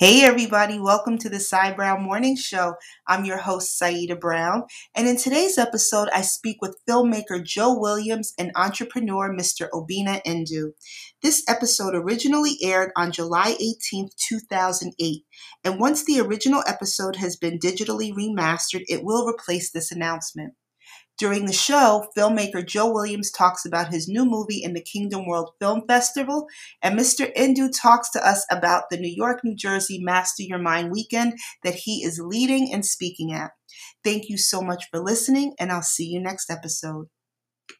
Hey, everybody, welcome to the Cy Brown Morning Show. I'm your host, Saida Brown, and in today's episode, I speak with filmmaker Joe Williams and entrepreneur Mr. Obinna Ndu. This episode originally aired on July 18, 2008, and once the original episode has been digitally remastered, it will replace this announcement. During the show, filmmaker Joe Williams talks about his new movie in the Kingdom World Film Festival, and Mr. Ndu talks to us about the New York, New Jersey Master Your Mind weekend that he is leading and speaking at. Thank you so much for listening, and I'll see you next episode.